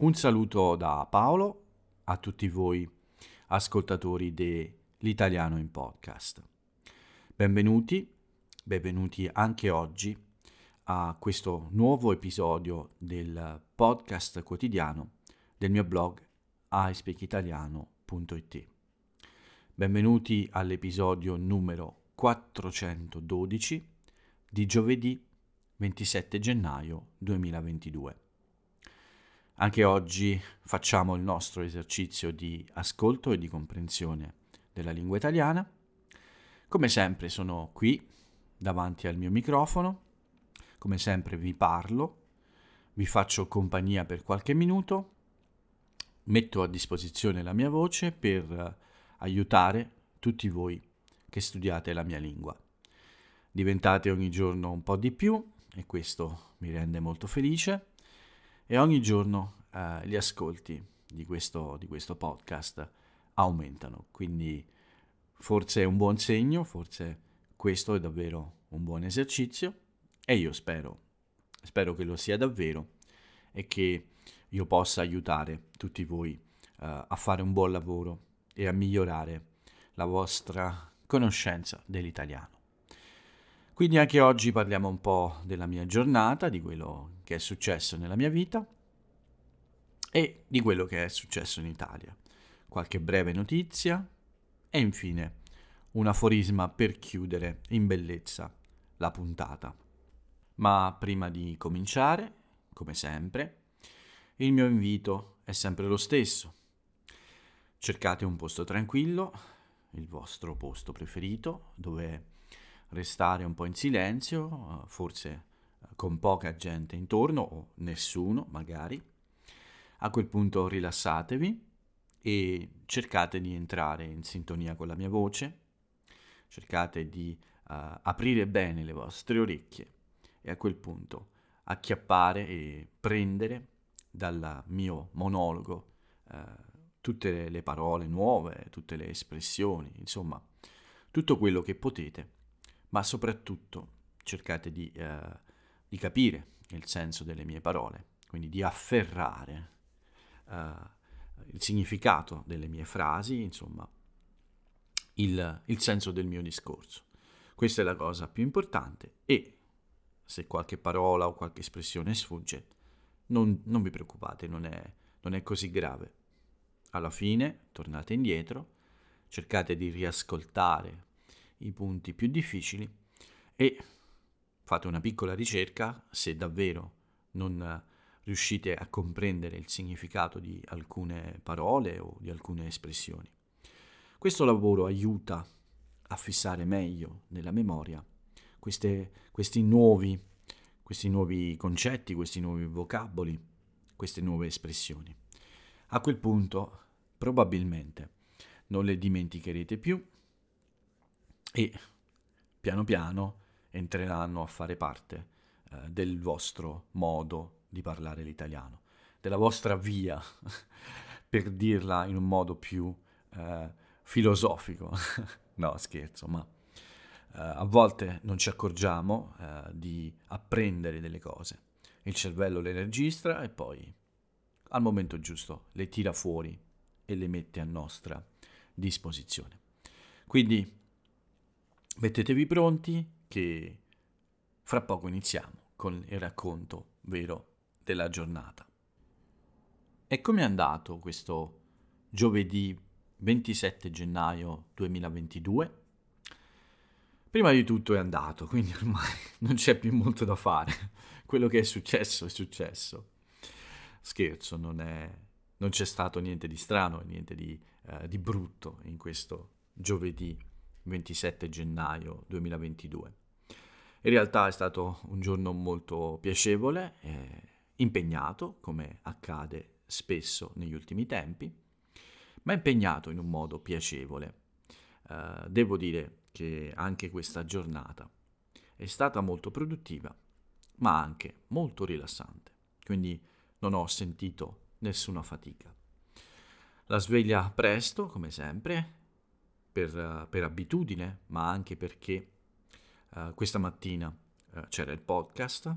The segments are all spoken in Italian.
Un saluto da Paolo a tutti voi ascoltatori dell'Italiano in Podcast. Benvenuti, benvenuti anche oggi a questo nuovo episodio del podcast quotidiano del mio blog iSpeakitaliano.it. Benvenuti all'episodio numero 412 di giovedì 27 gennaio 2022. Anche oggi facciamo il nostro esercizio di ascolto e di comprensione della lingua italiana. Come sempre sono qui davanti al mio microfono, come sempre vi parlo, vi faccio compagnia per qualche minuto, metto a disposizione la mia voce per aiutare tutti voi che studiate la mia lingua. Diventate ogni giorno un po' di più e questo mi rende molto felice e ogni giorno eh, gli ascolti di questo, di questo podcast aumentano, quindi forse è un buon segno, forse questo è davvero un buon esercizio e io spero, spero che lo sia davvero e che io possa aiutare tutti voi uh, a fare un buon lavoro e a migliorare la vostra conoscenza dell'italiano. Quindi anche oggi parliamo un po' della mia giornata, di quello che è successo nella mia vita e di quello che è successo in Italia. Qualche breve notizia e infine un aforisma per chiudere in bellezza la puntata. Ma prima di cominciare, come sempre, il mio invito è sempre lo stesso. Cercate un posto tranquillo, il vostro posto preferito, dove restare un po' in silenzio, forse con poca gente intorno o nessuno magari. A quel punto rilassatevi e cercate di entrare in sintonia con la mia voce, cercate di uh, aprire bene le vostre orecchie e a quel punto acchiappare e prendere dal mio monologo uh, tutte le parole nuove, tutte le espressioni, insomma, tutto quello che potete ma soprattutto cercate di, eh, di capire il senso delle mie parole, quindi di afferrare eh, il significato delle mie frasi, insomma, il, il senso del mio discorso. Questa è la cosa più importante e se qualche parola o qualche espressione sfugge, non, non vi preoccupate, non è, non è così grave. Alla fine tornate indietro, cercate di riascoltare i punti più difficili e fate una piccola ricerca se davvero non riuscite a comprendere il significato di alcune parole o di alcune espressioni. Questo lavoro aiuta a fissare meglio nella memoria queste, questi, nuovi, questi nuovi concetti, questi nuovi vocaboli, queste nuove espressioni. A quel punto probabilmente non le dimenticherete più e piano piano entreranno a fare parte eh, del vostro modo di parlare l'italiano, della vostra via, per dirla in un modo più eh, filosofico. no, scherzo, ma eh, a volte non ci accorgiamo eh, di apprendere delle cose. Il cervello le registra e poi al momento giusto le tira fuori e le mette a nostra disposizione. Quindi Mettetevi pronti che fra poco iniziamo con il racconto vero della giornata. E come è andato questo giovedì 27 gennaio 2022? Prima di tutto è andato, quindi ormai non c'è più molto da fare. Quello che è successo è successo. Scherzo, non, è, non c'è stato niente di strano, niente di, eh, di brutto in questo giovedì 27 gennaio 2022. In realtà è stato un giorno molto piacevole, eh, impegnato, come accade spesso negli ultimi tempi, ma impegnato in un modo piacevole. Eh, devo dire che anche questa giornata è stata molto produttiva, ma anche molto rilassante, quindi non ho sentito nessuna fatica. La sveglia presto, come sempre, per, per abitudine, ma anche perché uh, questa mattina uh, c'era il podcast,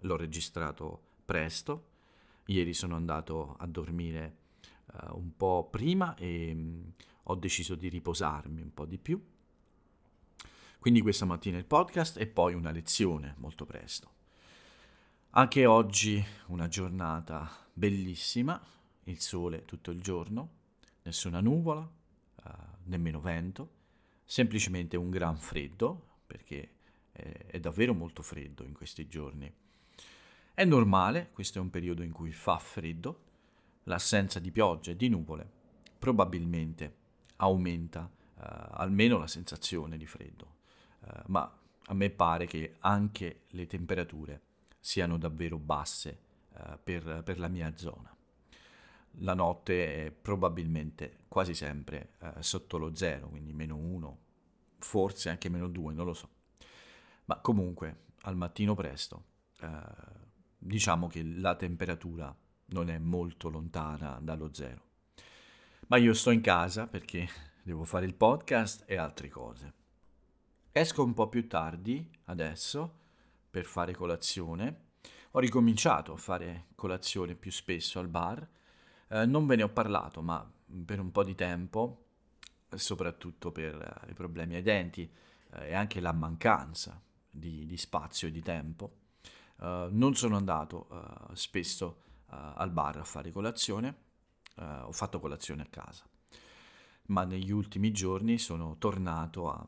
l'ho registrato presto Ieri sono andato a dormire uh, un po' prima e um, ho deciso di riposarmi un po' di più. Quindi questa mattina il podcast e poi una lezione molto presto. Anche oggi una giornata bellissima, il sole tutto il giorno, nessuna nuvola, nemmeno vento, semplicemente un gran freddo, perché è, è davvero molto freddo in questi giorni. È normale, questo è un periodo in cui fa freddo, l'assenza di pioggia e di nuvole probabilmente aumenta uh, almeno la sensazione di freddo, uh, ma a me pare che anche le temperature siano davvero basse uh, per, per, la mia zona. La notte è probabilmente quasi sempre sotto lo zero, quindi meno uno, forse anche meno due, non lo so. Ma comunque al mattino presto diciamo che la temperatura non è molto lontana dallo zero. Ma io sto in casa perché devo fare il podcast e altre cose. Esco un po' più tardi adesso per fare colazione. Ho ricominciato a fare colazione più spesso al bar. Eh, non ve ne ho parlato, ma per un po' di tempo, soprattutto per eh, i problemi ai denti eh, e anche la mancanza di, di spazio e di tempo, eh, non sono andato uh, spesso uh, al bar a fare colazione, ho fatto colazione a casa, ma negli ultimi giorni sono tornato a,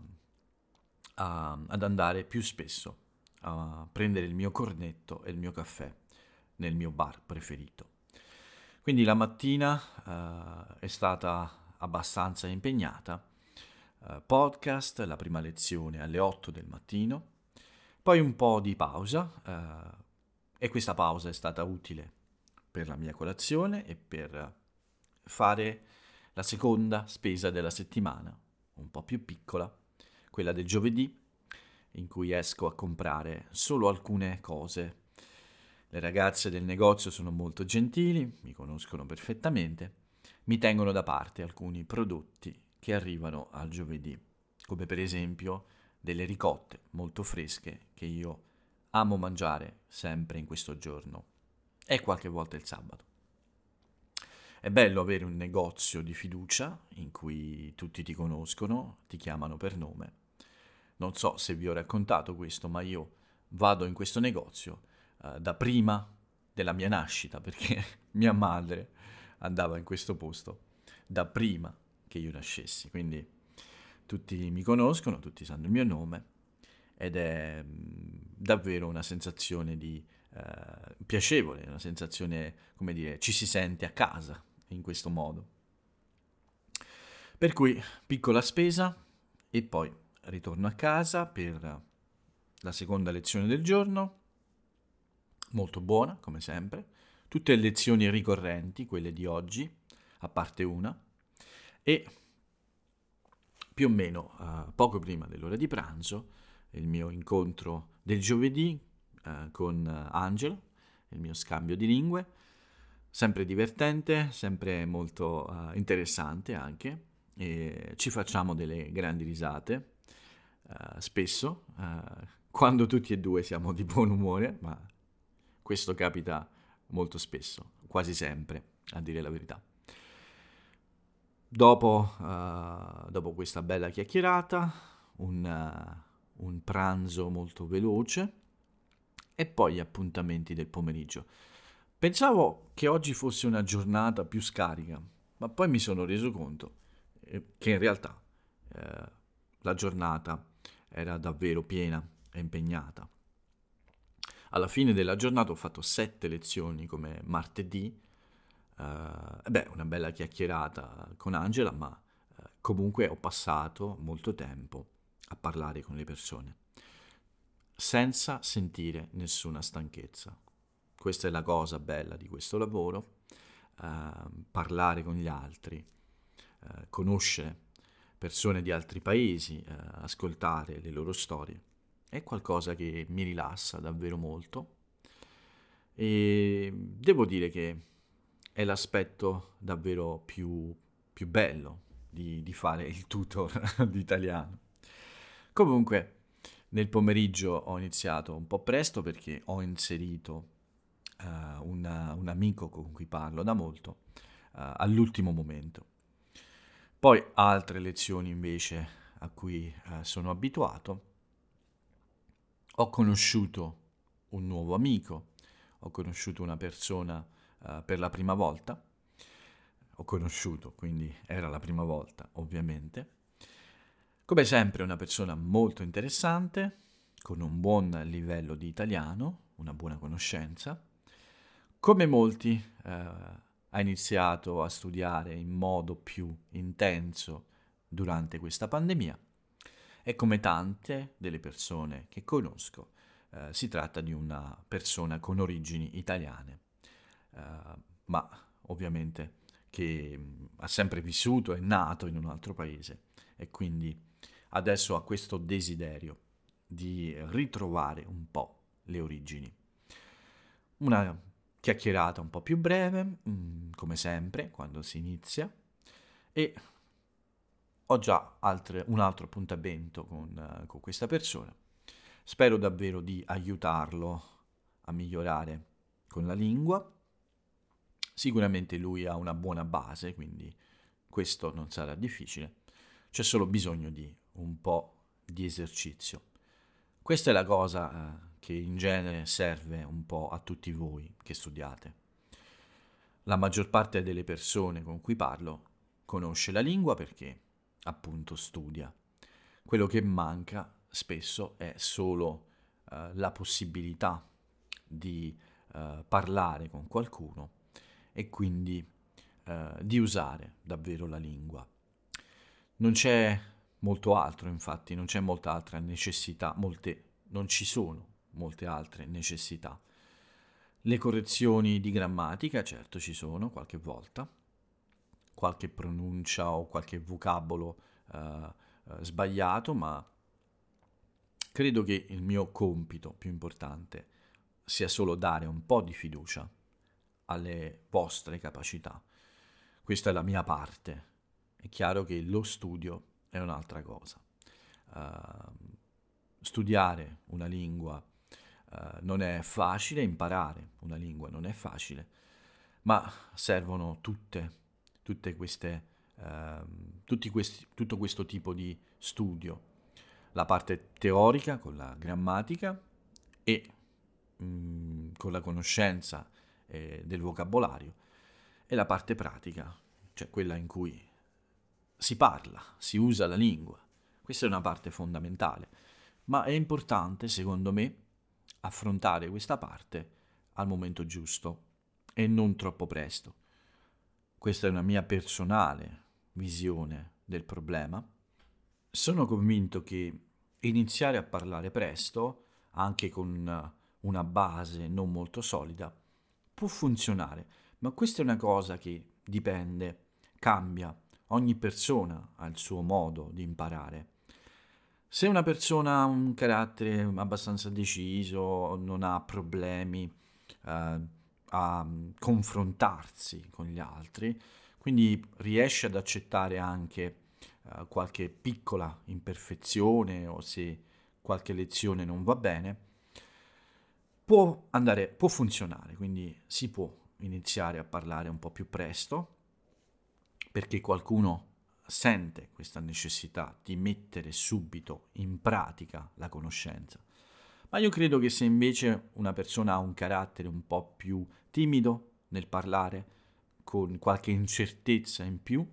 a, ad andare più spesso a prendere il mio cornetto e il mio caffè nel mio bar preferito. Quindi la mattina è stata abbastanza impegnata. podcast, la prima lezione alle 8 del mattino, poi un po' di pausa eh, e questa pausa è stata utile per la mia colazione e per fare la seconda spesa della settimana, un po' più piccola, quella del giovedì, in cui esco a comprare solo alcune cose. Le ragazze del negozio sono molto gentili, mi conoscono perfettamente, mi tengono da parte alcuni prodotti che arrivano al giovedì, come per esempio delle ricotte molto fresche che io amo mangiare sempre in questo giorno e qualche volta il sabato. È bello avere un negozio di fiducia in cui tutti ti conoscono, ti chiamano per nome. Non so se vi ho raccontato questo, ma io vado in questo negozio uh, da prima della mia nascita, perché mia madre andava in questo posto da prima che io nascessi, quindi tutti mi conoscono, tutti sanno il mio nome ed è mm, davvero una sensazione di eh, piacevole, una sensazione, come dire, ci si sente a casa in questo modo. Per cui piccola spesa e poi ritorno a casa per la seconda lezione del giorno, molto buona come sempre, tutte le lezioni ricorrenti, quelle di oggi, a parte una, e più o meno uh, poco prima dell'ora di pranzo, il mio incontro del giovedì uh, con uh, Angelo, il mio scambio di lingue, sempre divertente, sempre molto interessante anche, ci facciamo delle grandi risate, spesso, quando tutti e due siamo di buon umore, ma questo capita molto spesso, quasi sempre, a dire la verità. Dopo, uh, dopo questa bella chiacchierata, un, uh, un pranzo molto veloce e poi gli appuntamenti del pomeriggio. Pensavo che oggi fosse una giornata più scarica, ma poi mi sono reso conto eh, che in realtà eh, la giornata era davvero piena e impegnata. Alla fine della giornata ho fatto sette lezioni come martedì, Uh, beh, una bella chiacchierata con Angela, ma uh, comunque ho passato molto tempo a parlare con le persone, senza sentire nessuna stanchezza. Questa è la cosa bella di questo lavoro, uh, parlare con gli altri, conoscere persone di altri paesi, ascoltare le loro storie. È qualcosa che mi rilassa davvero molto e devo dire che è l'aspetto davvero più, più bello di, di, fare il tutor di italiano. Comunque, nel pomeriggio ho iniziato un po' presto perché ho inserito uh, una, un amico con cui parlo da molto, uh, all'ultimo momento. Poi altre lezioni invece a cui uh, sono abituato. Ho conosciuto un nuovo amico, ho conosciuto una persona per la prima volta, ho conosciuto, quindi era la prima volta ovviamente. Come sempre una persona molto interessante, con un buon livello di italiano, una buona conoscenza. Come molti eh, ha iniziato a studiare in modo più intenso durante questa pandemia e come tante delle persone che conosco eh, si tratta di una persona con origini italiane, eh, ma ovviamente che mh, ha sempre vissuto e nato in un altro paese e quindi adesso ha questo desiderio di ritrovare un po' le origini. Una chiacchierata un po' più breve, mm, come sempre, quando si inizia, e ho già altre, un altro appuntamento con, uh, con questa persona. Spero davvero di aiutarlo a migliorare con la lingua. Sicuramente lui ha una buona base, quindi questo non sarà difficile. C'è solo bisogno di un po' di esercizio. Questa è la cosa eh, che in genere serve un po' a tutti voi che studiate. La maggior parte delle persone con cui parlo conosce la lingua perché appunto studia. Quello che manca spesso è solo eh, la possibilità di eh, parlare con qualcuno e quindi eh, di usare davvero la lingua. Non c'è molto altro, infatti, non c'è molta altra necessità, molte, non ci sono molte altre necessità. Le correzioni di grammatica, certo, ci sono qualche volta, qualche pronuncia o qualche vocabolo uh, uh, sbagliato, ma credo che il mio compito più importante sia solo dare un po' di fiducia alle vostre capacità. Questa è la mia parte. È chiaro che lo studio è un'altra cosa. Uh, studiare una lingua uh, non è facile, imparare una lingua non è facile, ma servono tutte queste, uh, questi, tutto questo tipo di studio. La parte teorica con la grammatica e mh, mm, con la conoscenza eh, del vocabolario e la parte pratica, cioè quella in cui si parla, si usa la lingua. Questa è una parte fondamentale, ma è importante, secondo me, affrontare questa parte al momento giusto e non troppo presto. Questa è una mia personale visione del problema. Sono convinto che iniziare a parlare presto, anche con una base non molto solida, può funzionare, ma questa è una cosa che dipende, cambia Ogni persona ha il suo modo di imparare. Se una persona ha un carattere abbastanza deciso, non ha problemi eh, a confrontarsi con gli altri, quindi riesce ad accettare anche eh, qualche piccola imperfezione o se qualche lezione non va bene, può andare, può funzionare, quindi si può iniziare a parlare un po' più presto perché qualcuno sente questa necessità di mettere subito in pratica la conoscenza. Ma io credo che se invece una persona ha un carattere un po' più timido nel parlare, con qualche incertezza in più,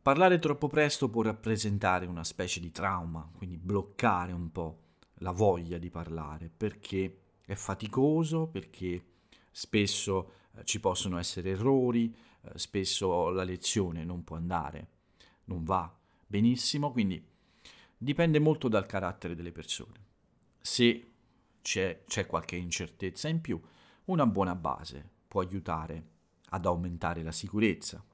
parlare troppo presto può rappresentare una specie di trauma, quindi bloccare un po' la voglia di parlare, perché è faticoso, perché spesso eh, ci possono essere errori, eh, spesso la lezione non può andare, non va benissimo, quindi dipende molto dal carattere delle persone. Se c'è, c'è qualche incertezza in più, una buona base può aiutare ad aumentare la sicurezza.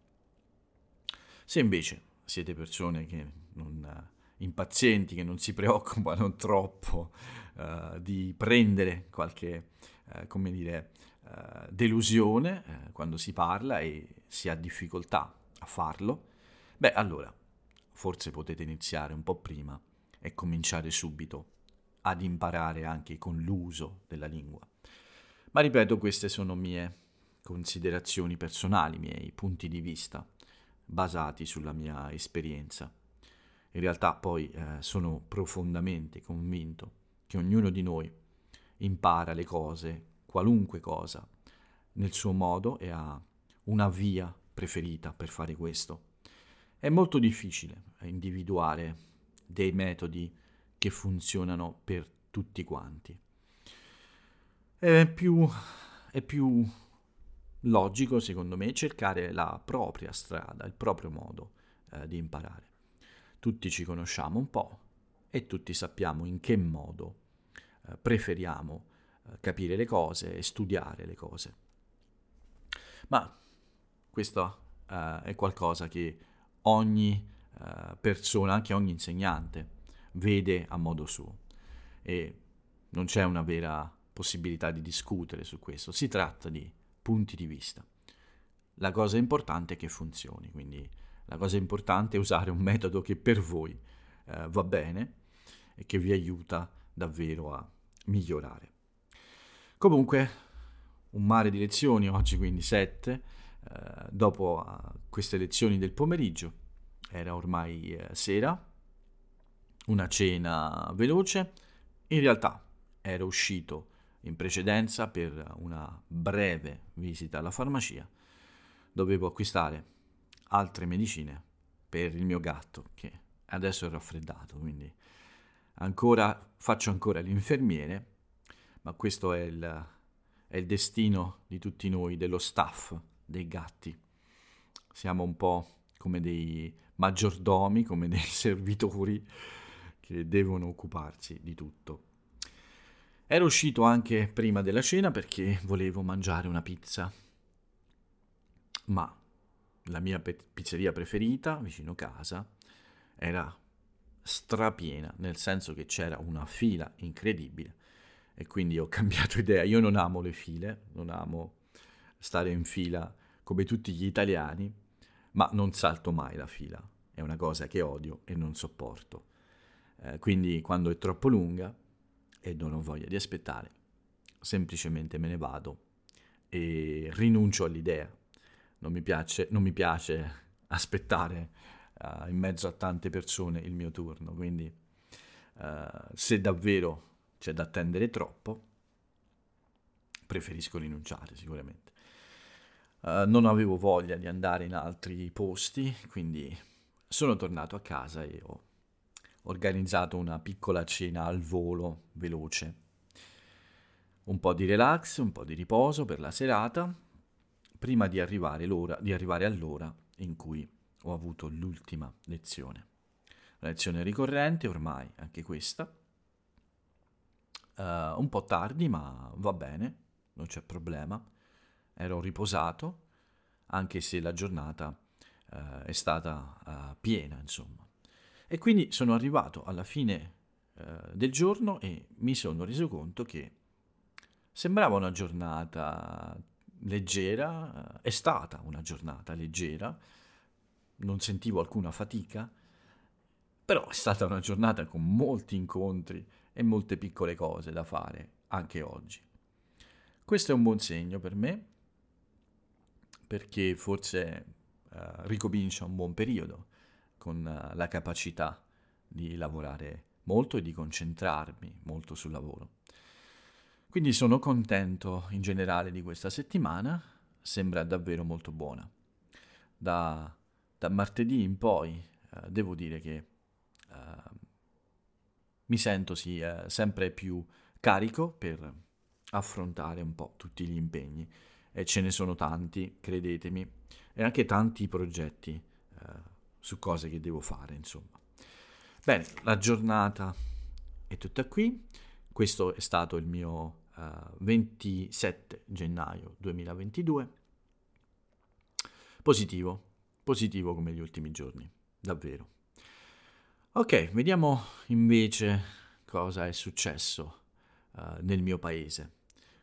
Se invece siete persone che non, impazienti, che non si preoccupano troppo uh, di prendere qualche, uh, come dire, uh, delusione quando si parla e si ha difficoltà a farlo, beh allora forse potete iniziare un po' prima e cominciare subito ad imparare anche con l'uso della lingua. Ma ripeto, queste sono mie considerazioni personali, miei punti di vista basati sulla mia esperienza. In realtà poi eh, sono profondamente convinto che ognuno di noi impara le cose, qualunque cosa, nel suo modo e ha una via preferita per fare questo. È molto difficile individuare dei metodi che funzionano per tutti quanti. È più, è più logico, secondo me, cercare la propria strada, il proprio modo eh, di imparare. Tutti ci conosciamo un po' e tutti sappiamo in che modo eh, preferiamo eh, capire le cose e studiare le cose. Ma questo eh, è qualcosa che ogni eh, persona, anche ogni insegnante, vede a modo suo e non c'è una vera possibilità di discutere su questo, si tratta di punti di vista. La cosa importante è che funzioni, quindi la cosa importante è usare un metodo che per voi eh, va bene e che vi aiuta davvero a migliorare. Comunque, un mare di lezioni, oggi quindi sette, eh, dopo uh, queste lezioni del pomeriggio, era ormai eh, sera, una cena veloce, in realtà ero uscito in precedenza per una breve visita alla farmacia. Dovevo acquistare altre medicine per il mio gatto che adesso è raffreddato, quindi ancora, faccio ancora l'infermiere, ma questo è il, è il destino di tutti noi, dello staff, dei gatti. Siamo un po' come dei maggiordomi, come dei servitori che devono occuparsi di tutto. Ero uscito anche prima della cena perché volevo mangiare una pizza. Ma la mia pizzeria preferita, vicino casa, era strapiena, nel senso che c'era una fila incredibile e quindi ho cambiato idea. Io non amo le file, non amo stare in fila come tutti gli italiani, ma non salto mai la fila. È una cosa che odio e non sopporto. Eh, quindi quando è troppo lunga e non ho voglia di aspettare, semplicemente me ne vado e rinuncio all'idea. Non mi piace, non mi piace aspettare uh, in mezzo a tante persone il mio turno, quindi uh, se davvero c'è da attendere troppo, preferisco rinunciare sicuramente. Uh, non avevo voglia di andare in altri posti, quindi sono tornato a casa e ho organizzato una piccola cena al volo, veloce. Un po' di relax, un po' di riposo per la serata, prima di arrivare, di arrivare all'ora in cui ho avuto l'ultima lezione. Una lezione ricorrente ormai, anche questa. Uh, un po' tardi, ma va bene, non c'è problema. Ero riposato, anche se la giornata uh, è stata uh, piena, insomma. E quindi sono arrivato alla fine eh, del giorno e mi sono reso conto che sembrava una giornata leggera, è stata una giornata leggera, non sentivo alcuna fatica, però è stata una giornata con molti incontri e molte piccole cose da fare anche oggi. Questo è un buon segno per me, perché forse uh, ricomincia un buon periodo con eh, la capacità di lavorare molto e di concentrarmi molto sul lavoro. Quindi sono contento in generale di questa settimana, sembra davvero molto buona. Da, da martedì in poi eh, devo dire che eh, mi sento sì, eh, sempre più carico per affrontare un po' tutti gli impegni e ce ne sono tanti, credetemi, e anche tanti progetti eh, su cose che devo fare, insomma. Bene, la giornata è tutta qui. Questo è stato il mio uh, eh, 27 gennaio 2022. Positivo, positivo come gli ultimi giorni, davvero. Ok, vediamo invece cosa è successo uh, nel mio paese.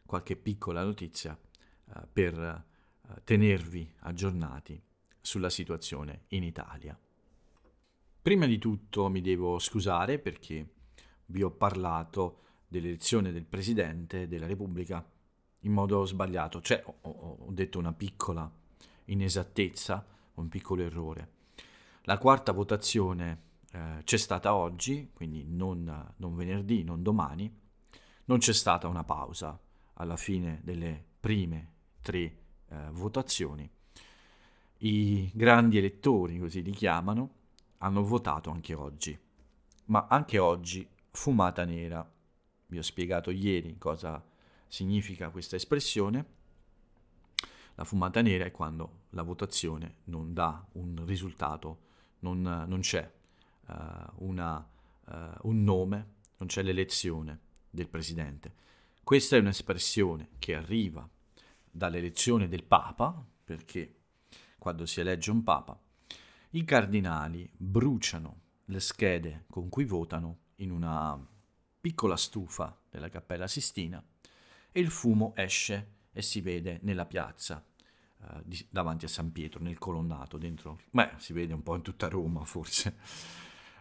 Qualche piccola notizia uh, per tenervi aggiornati sulla situazione in Italia. Prima di tutto mi devo scusare perché vi ho parlato dell'elezione del Presidente della Repubblica in modo sbagliato, cioè ho, ho detto una piccola inesattezza, un piccolo errore. La quarta votazione eh, c'è stata oggi, quindi non, non venerdì, non domani, non c'è stata una pausa alla fine delle prime tre eh, votazioni. I grandi elettori, così li chiamano, hanno votato anche oggi. Ma anche oggi fumata nera. Vi ho spiegato ieri cosa significa questa espressione. La fumata nera è quando la votazione non dà un risultato, non, non c'è uh, una, uh, un nome, non c'è l'elezione del presidente. Questa è un'espressione che arriva dall'elezione del Papa, perché quando si elegge un Papa, i cardinali bruciano le schede con cui votano in una piccola stufa della Cappella Sistina e il fumo esce e si vede nella piazza eh, davanti a San Pietro, nel colonnato, dentro, beh, si vede un po' in tutta Roma forse.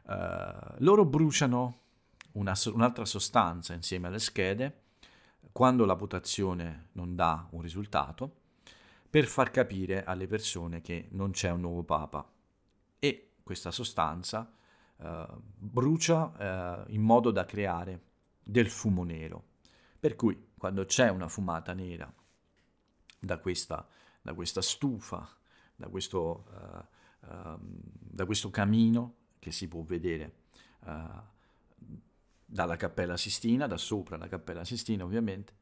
Eh, loro bruciano una, un'altra sostanza insieme alle schede. Quando la votazione non dà un risultato per far capire alle persone che non c'è un nuovo Papa. E questa sostanza eh, brucia eh, in modo da creare del fumo nero. Per cui quando c'è una fumata nera da questa, da questa stufa, da questo, uh, uh, da questo, camino che si può vedere uh, dalla Cappella Sistina, da sopra la Cappella Sistina ovviamente,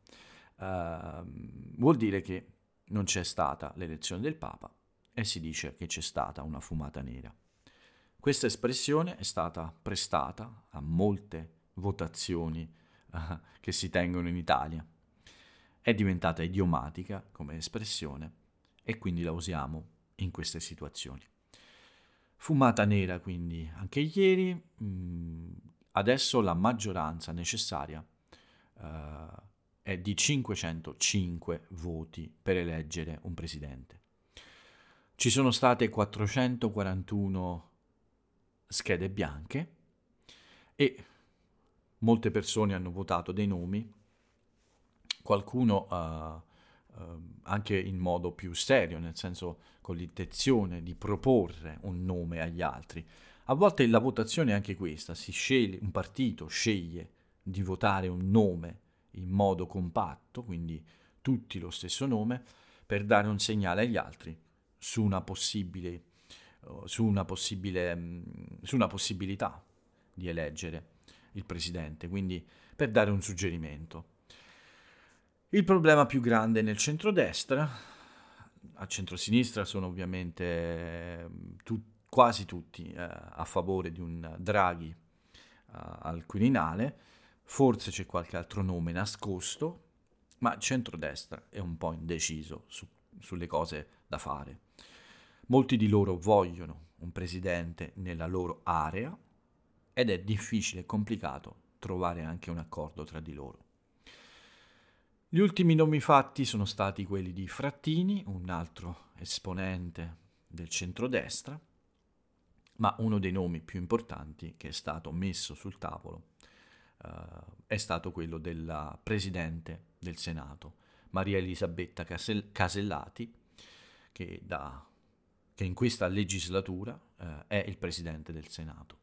vuol dire che non c'è stata l'elezione del Papa e si dice che c'è stata una fumata nera. Questa espressione è stata prestata a molte votazioni uh, che si tengono in Italia. È diventata idiomatica come espressione e quindi la usiamo in queste situazioni. Fumata nera quindi anche ieri, mh, mm, adesso la maggioranza necessaria uh, è di 505 voti per eleggere un presidente. Ci sono state 441 schede bianche e molte persone hanno votato dei nomi, qualcuno uh, uh, anche in modo più serio, nel senso con l'intenzione di proporre un nome agli altri. A volte la votazione è anche questa, sceglie, un partito sceglie di votare un nome in modo compatto, quindi tutti lo stesso nome, per dare un segnale agli altri su una possibile su una, possibile, mm, su una possibilità di eleggere il presidente, quindi per dare un suggerimento. Il problema più grande nel centrodestra, a centrosinistra sono ovviamente tu, quasi tutti eh, a favore di un Draghi eh, al Quirinale, forse c'è qualche altro nome nascosto, ma centrodestra è un po' indeciso su, sulle cose da fare. Molti di loro vogliono un presidente nella loro area ed è difficile e complicato trovare anche un accordo tra di loro. Gli ultimi nomi fatti sono stati quelli di Frattini, un altro esponente del centrodestra, ma uno dei nomi più importanti che è stato messo sul tavolo uh, è stato quello della Presidente del Senato, Maria Elisabetta Casell- Casellati, che da che in questa legislatura eh, è il Presidente del Senato.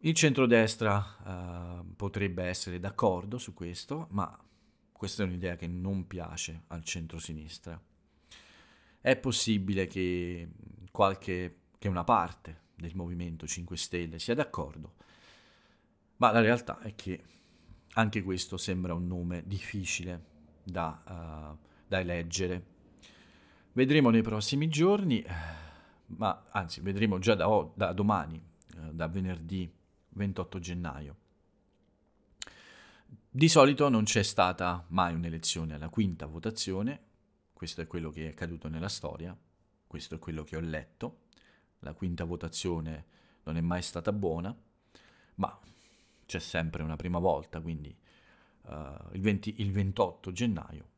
Il centrodestra eh, potrebbe essere d'accordo su questo, ma questa è un'idea che non piace al centrosinistra. È possibile che, qualche, che una parte del Movimento 5 Stelle sia d'accordo, ma la realtà è che anche questo sembra un nome difficile da, uh, da eleggere. Vedremo nei prossimi giorni, ma anzi vedremo già da, da domani, eh, da venerdì 28 gennaio. Di solito non c'è stata mai un'elezione alla quinta votazione, questo è quello che è accaduto nella storia, questo è quello che ho letto, la quinta votazione non è mai stata buona, ma c'è sempre una prima volta, quindi uh, il, 20, il 28 gennaio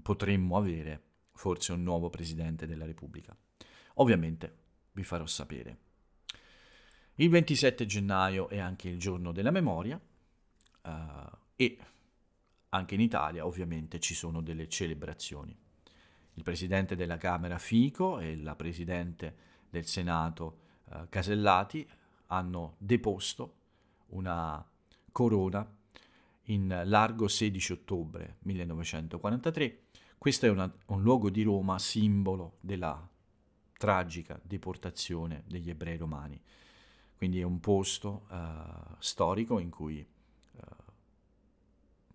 potremmo avere forse un nuovo Presidente della Repubblica. Ovviamente vi farò sapere. Il 27 gennaio è anche il giorno della memoria uh, e anche in Italia ovviamente ci sono delle celebrazioni. Il presidente della Camera Fico e la presidente del Senato eh, Casellati hanno deposto una corona in largo 16 ottobre 1943. Questo è una, un luogo di Roma simbolo della tragica deportazione degli ebrei romani. Quindi è un posto uh, storico in cui uh,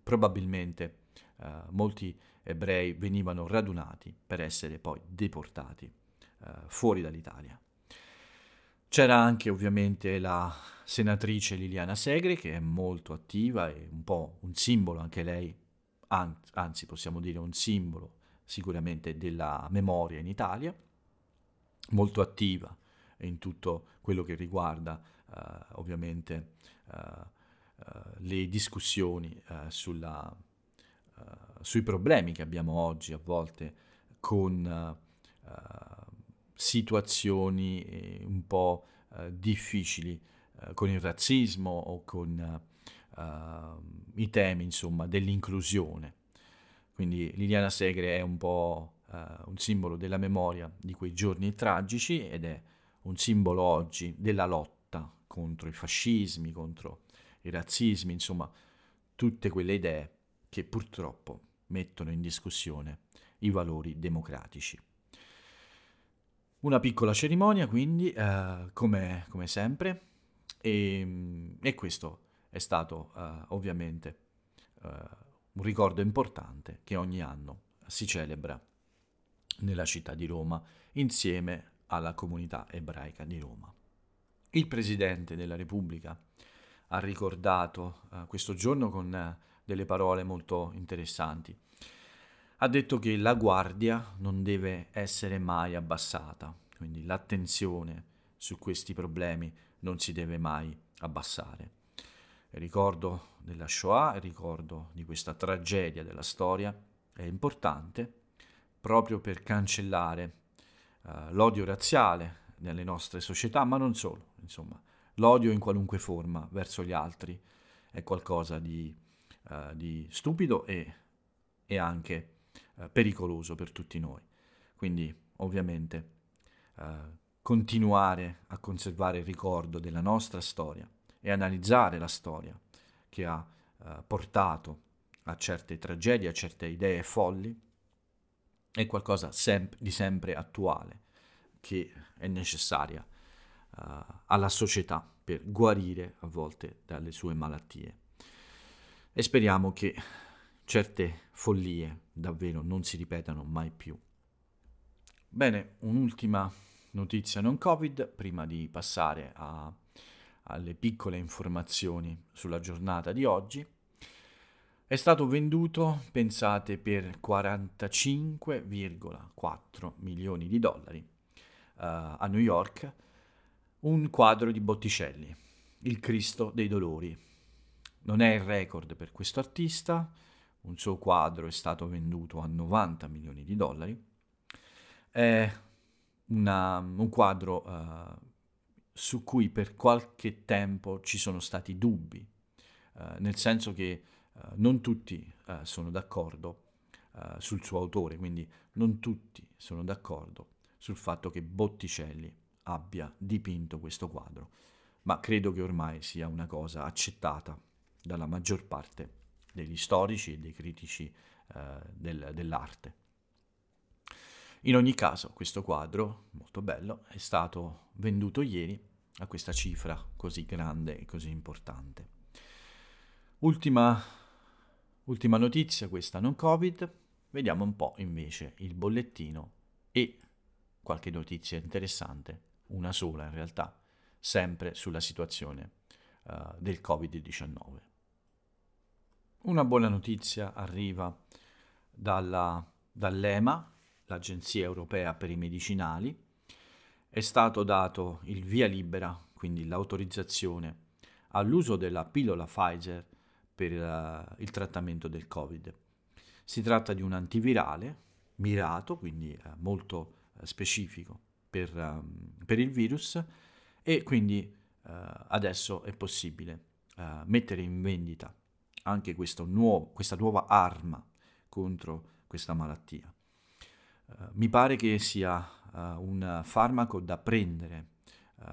probabilmente uh, molti ebrei venivano radunati per essere poi deportati fuori dall'Italia. C'era anche ovviamente la senatrice Liliana Segre che è molto attiva e un po' un simbolo anche lei, anzi possiamo dire un simbolo sicuramente della memoria in Italia. Molto attiva in tutto quello che riguarda uh, ovviamente uh, uh, le discussioni sulla, sui problemi che abbiamo oggi a volte con situazioni eh, un po' difficili con il razzismo o con i temi insomma dell'inclusione. Quindi Liliana Segre è un po' un simbolo della memoria di quei giorni tragici ed è un simbolo oggi della lotta contro i fascismi, contro i razzismi, insomma tutte quelle idee che purtroppo mettono in discussione i valori democratici. Una piccola cerimonia quindi, uh, come, come, sempre, e, e, questo è stato uh, ovviamente un ricordo importante che ogni anno si celebra nella città di Roma insieme alla comunità ebraica di Roma. Il Presidente della Repubblica ha ricordato uh, questo giorno con uh, delle parole molto interessanti. Ha detto che la guardia non deve essere mai abbassata, quindi l'attenzione su questi problemi non si deve mai abbassare. Il ricordo della Shoah, il ricordo di questa tragedia della storia è importante proprio per cancellare uh, l'odio razziale nelle nostre società, ma non solo, insomma, l'odio in qualunque forma verso gli altri è qualcosa di, uh, di stupido e, e anche uh, pericoloso per tutti noi. Quindi, ovviamente, continuare a conservare il ricordo della nostra storia e analizzare la storia che ha portato a certe tragedie, a certe idee folli, è qualcosa sem- di sempre attuale che è necessaria uh, alla società per guarire a volte dalle sue malattie. E speriamo che certe follie davvero non si ripetano mai più. Bene, un'ultima notizia non Covid prima di passare a, alle piccole informazioni sulla giornata di oggi. È stato venduto, pensate, per 45,4 milioni di dollari uh, a New York un quadro di Botticelli, Il Cristo dei Dolori. Non è il record per questo artista, un suo quadro è stato venduto a 90 milioni di dollari. È una, un quadro uh, su cui per qualche tempo ci sono stati dubbi, uh, nel senso che eh, non tutti uh, sono d'accordo uh, sul suo autore, quindi non tutti sono d'accordo sul fatto che Botticelli abbia dipinto questo quadro, ma credo che ormai sia una cosa accettata dalla maggior parte degli storici e dei critici del, dell'arte. In ogni caso, questo quadro, molto bello, è stato venduto ieri a questa cifra così grande e così importante. Ultima Ultima notizia, questa non Covid. Vediamo un po' invece il bollettino e qualche notizia interessante, una sola in realtà, sempre sulla situazione uh, del Covid-19. Una buona notizia arriva dalla, dall'EMA, l'Agenzia Europea per i Medicinali. È stato dato il via libera, quindi l'autorizzazione all'uso della pillola Pfizer per uh, il trattamento del Covid. Si tratta di un antivirale mirato, quindi uh, molto uh, specifico per, um, per, il virus e quindi adesso è possibile mettere in vendita anche nuovo, questa nuova arma contro questa malattia. Uh, mi pare che sia uh, un farmaco da prendere uh,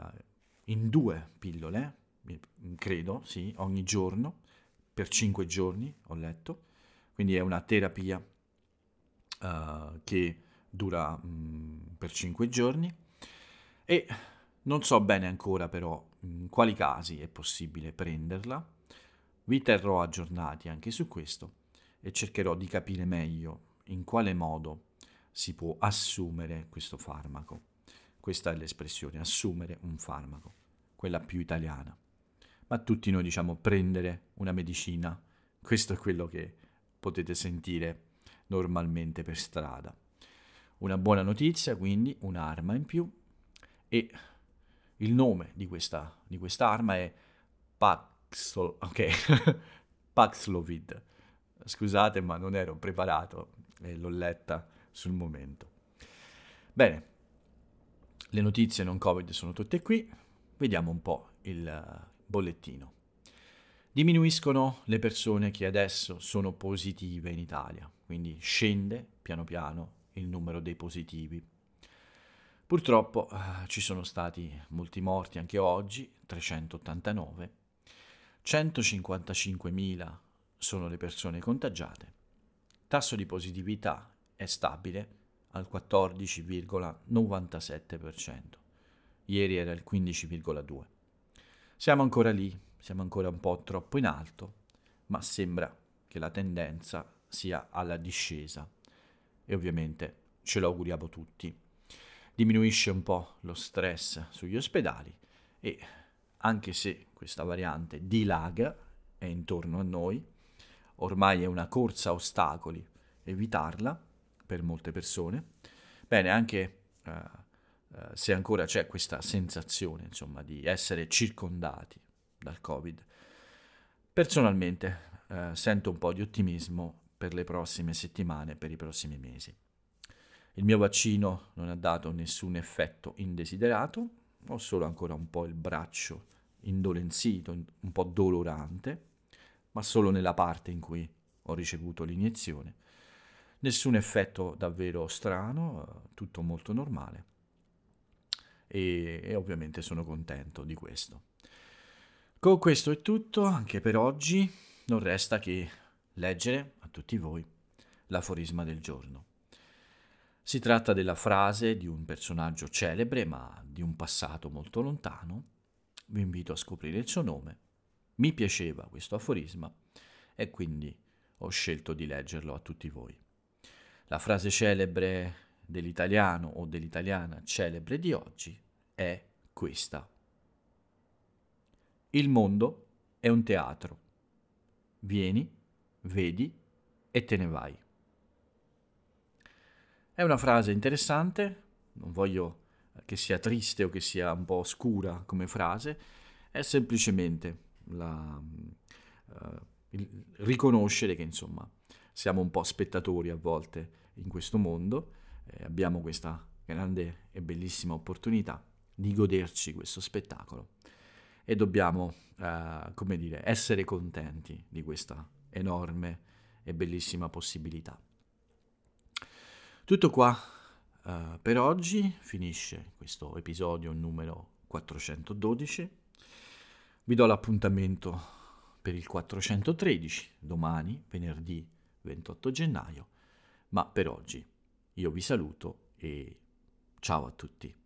in due pillole, credo, sì, ogni giorno, per cinque giorni, ho letto, quindi è una terapia che dura um, per cinque giorni e non so bene ancora però in quali casi è possibile prenderla. Vi terrò aggiornati anche su questo e cercherò di capire meglio in quale modo si può assumere questo farmaco. Questa è l'espressione, assumere un farmaco, quella più italiana. Ma tutti noi diciamo prendere una medicina, questo è quello che potete sentire normalmente per strada. Una buona notizia, quindi un'arma in più e il nome di questa, di quest'arma è Paxlo, okay. Paxlovid. Scusate, ma non ero preparato e l'ho letta sul momento. Bene, le notizie non Covid sono tutte qui. Vediamo un po' il bollettino. Diminuiscono le persone che adesso sono positive in Italia, quindi scende piano piano il numero dei positivi Purtroppo eh, ci sono stati molti morti anche oggi, 389, 155.000 sono le persone contagiate, tasso di positività è stabile al 14,97%, ieri era il 15,2%. Siamo ancora lì, siamo ancora un po' troppo in alto, ma sembra che la tendenza sia alla discesa. E ovviamente ce lo auguriamo tutti. Diminuisce un po' lo stress sugli ospedali e anche se questa variante dilaga, è intorno a noi, ormai è una corsa a ostacoli evitarla per molte persone, bene, anche uh, uh, se ancora c'è questa sensazione, insomma, di essere circondati dal Covid, personalmente uh, sento un po' di ottimismo per le prossime settimane, per i prossimi mesi. Il mio vaccino non ha dato nessun effetto indesiderato, ho solo ancora un po' il braccio indolenzito, un po' dolorante, ma solo nella parte in cui ho ricevuto l'iniezione. Nessun effetto davvero strano, tutto molto normale e, e ovviamente sono contento di questo. Con questo è tutto anche per oggi, non resta che leggere a tutti voi l'aforisma del giorno. Si tratta della frase di un personaggio celebre ma di un passato molto lontano. Vi invito a scoprire il suo nome. Mi piaceva questo aforisma e quindi ho scelto di leggerlo a tutti voi. La frase celebre dell'italiano o dell'italiana celebre di oggi è questa. Il mondo è un teatro. Vieni, vedi e te ne vai. È una frase interessante, non voglio che sia triste o che sia un po' oscura come frase, è semplicemente la, uh, il riconoscere che insomma siamo un po' spettatori a volte in questo mondo, eh, abbiamo questa grande e bellissima opportunità di goderci questo spettacolo e dobbiamo, uh, come dire, essere contenti di questa enorme e bellissima possibilità. Tutto qua uh, per oggi, finisce questo episodio numero 412. Vi do l'appuntamento per il 413 domani, venerdì 28 gennaio, ma per oggi io vi saluto e ciao a tutti.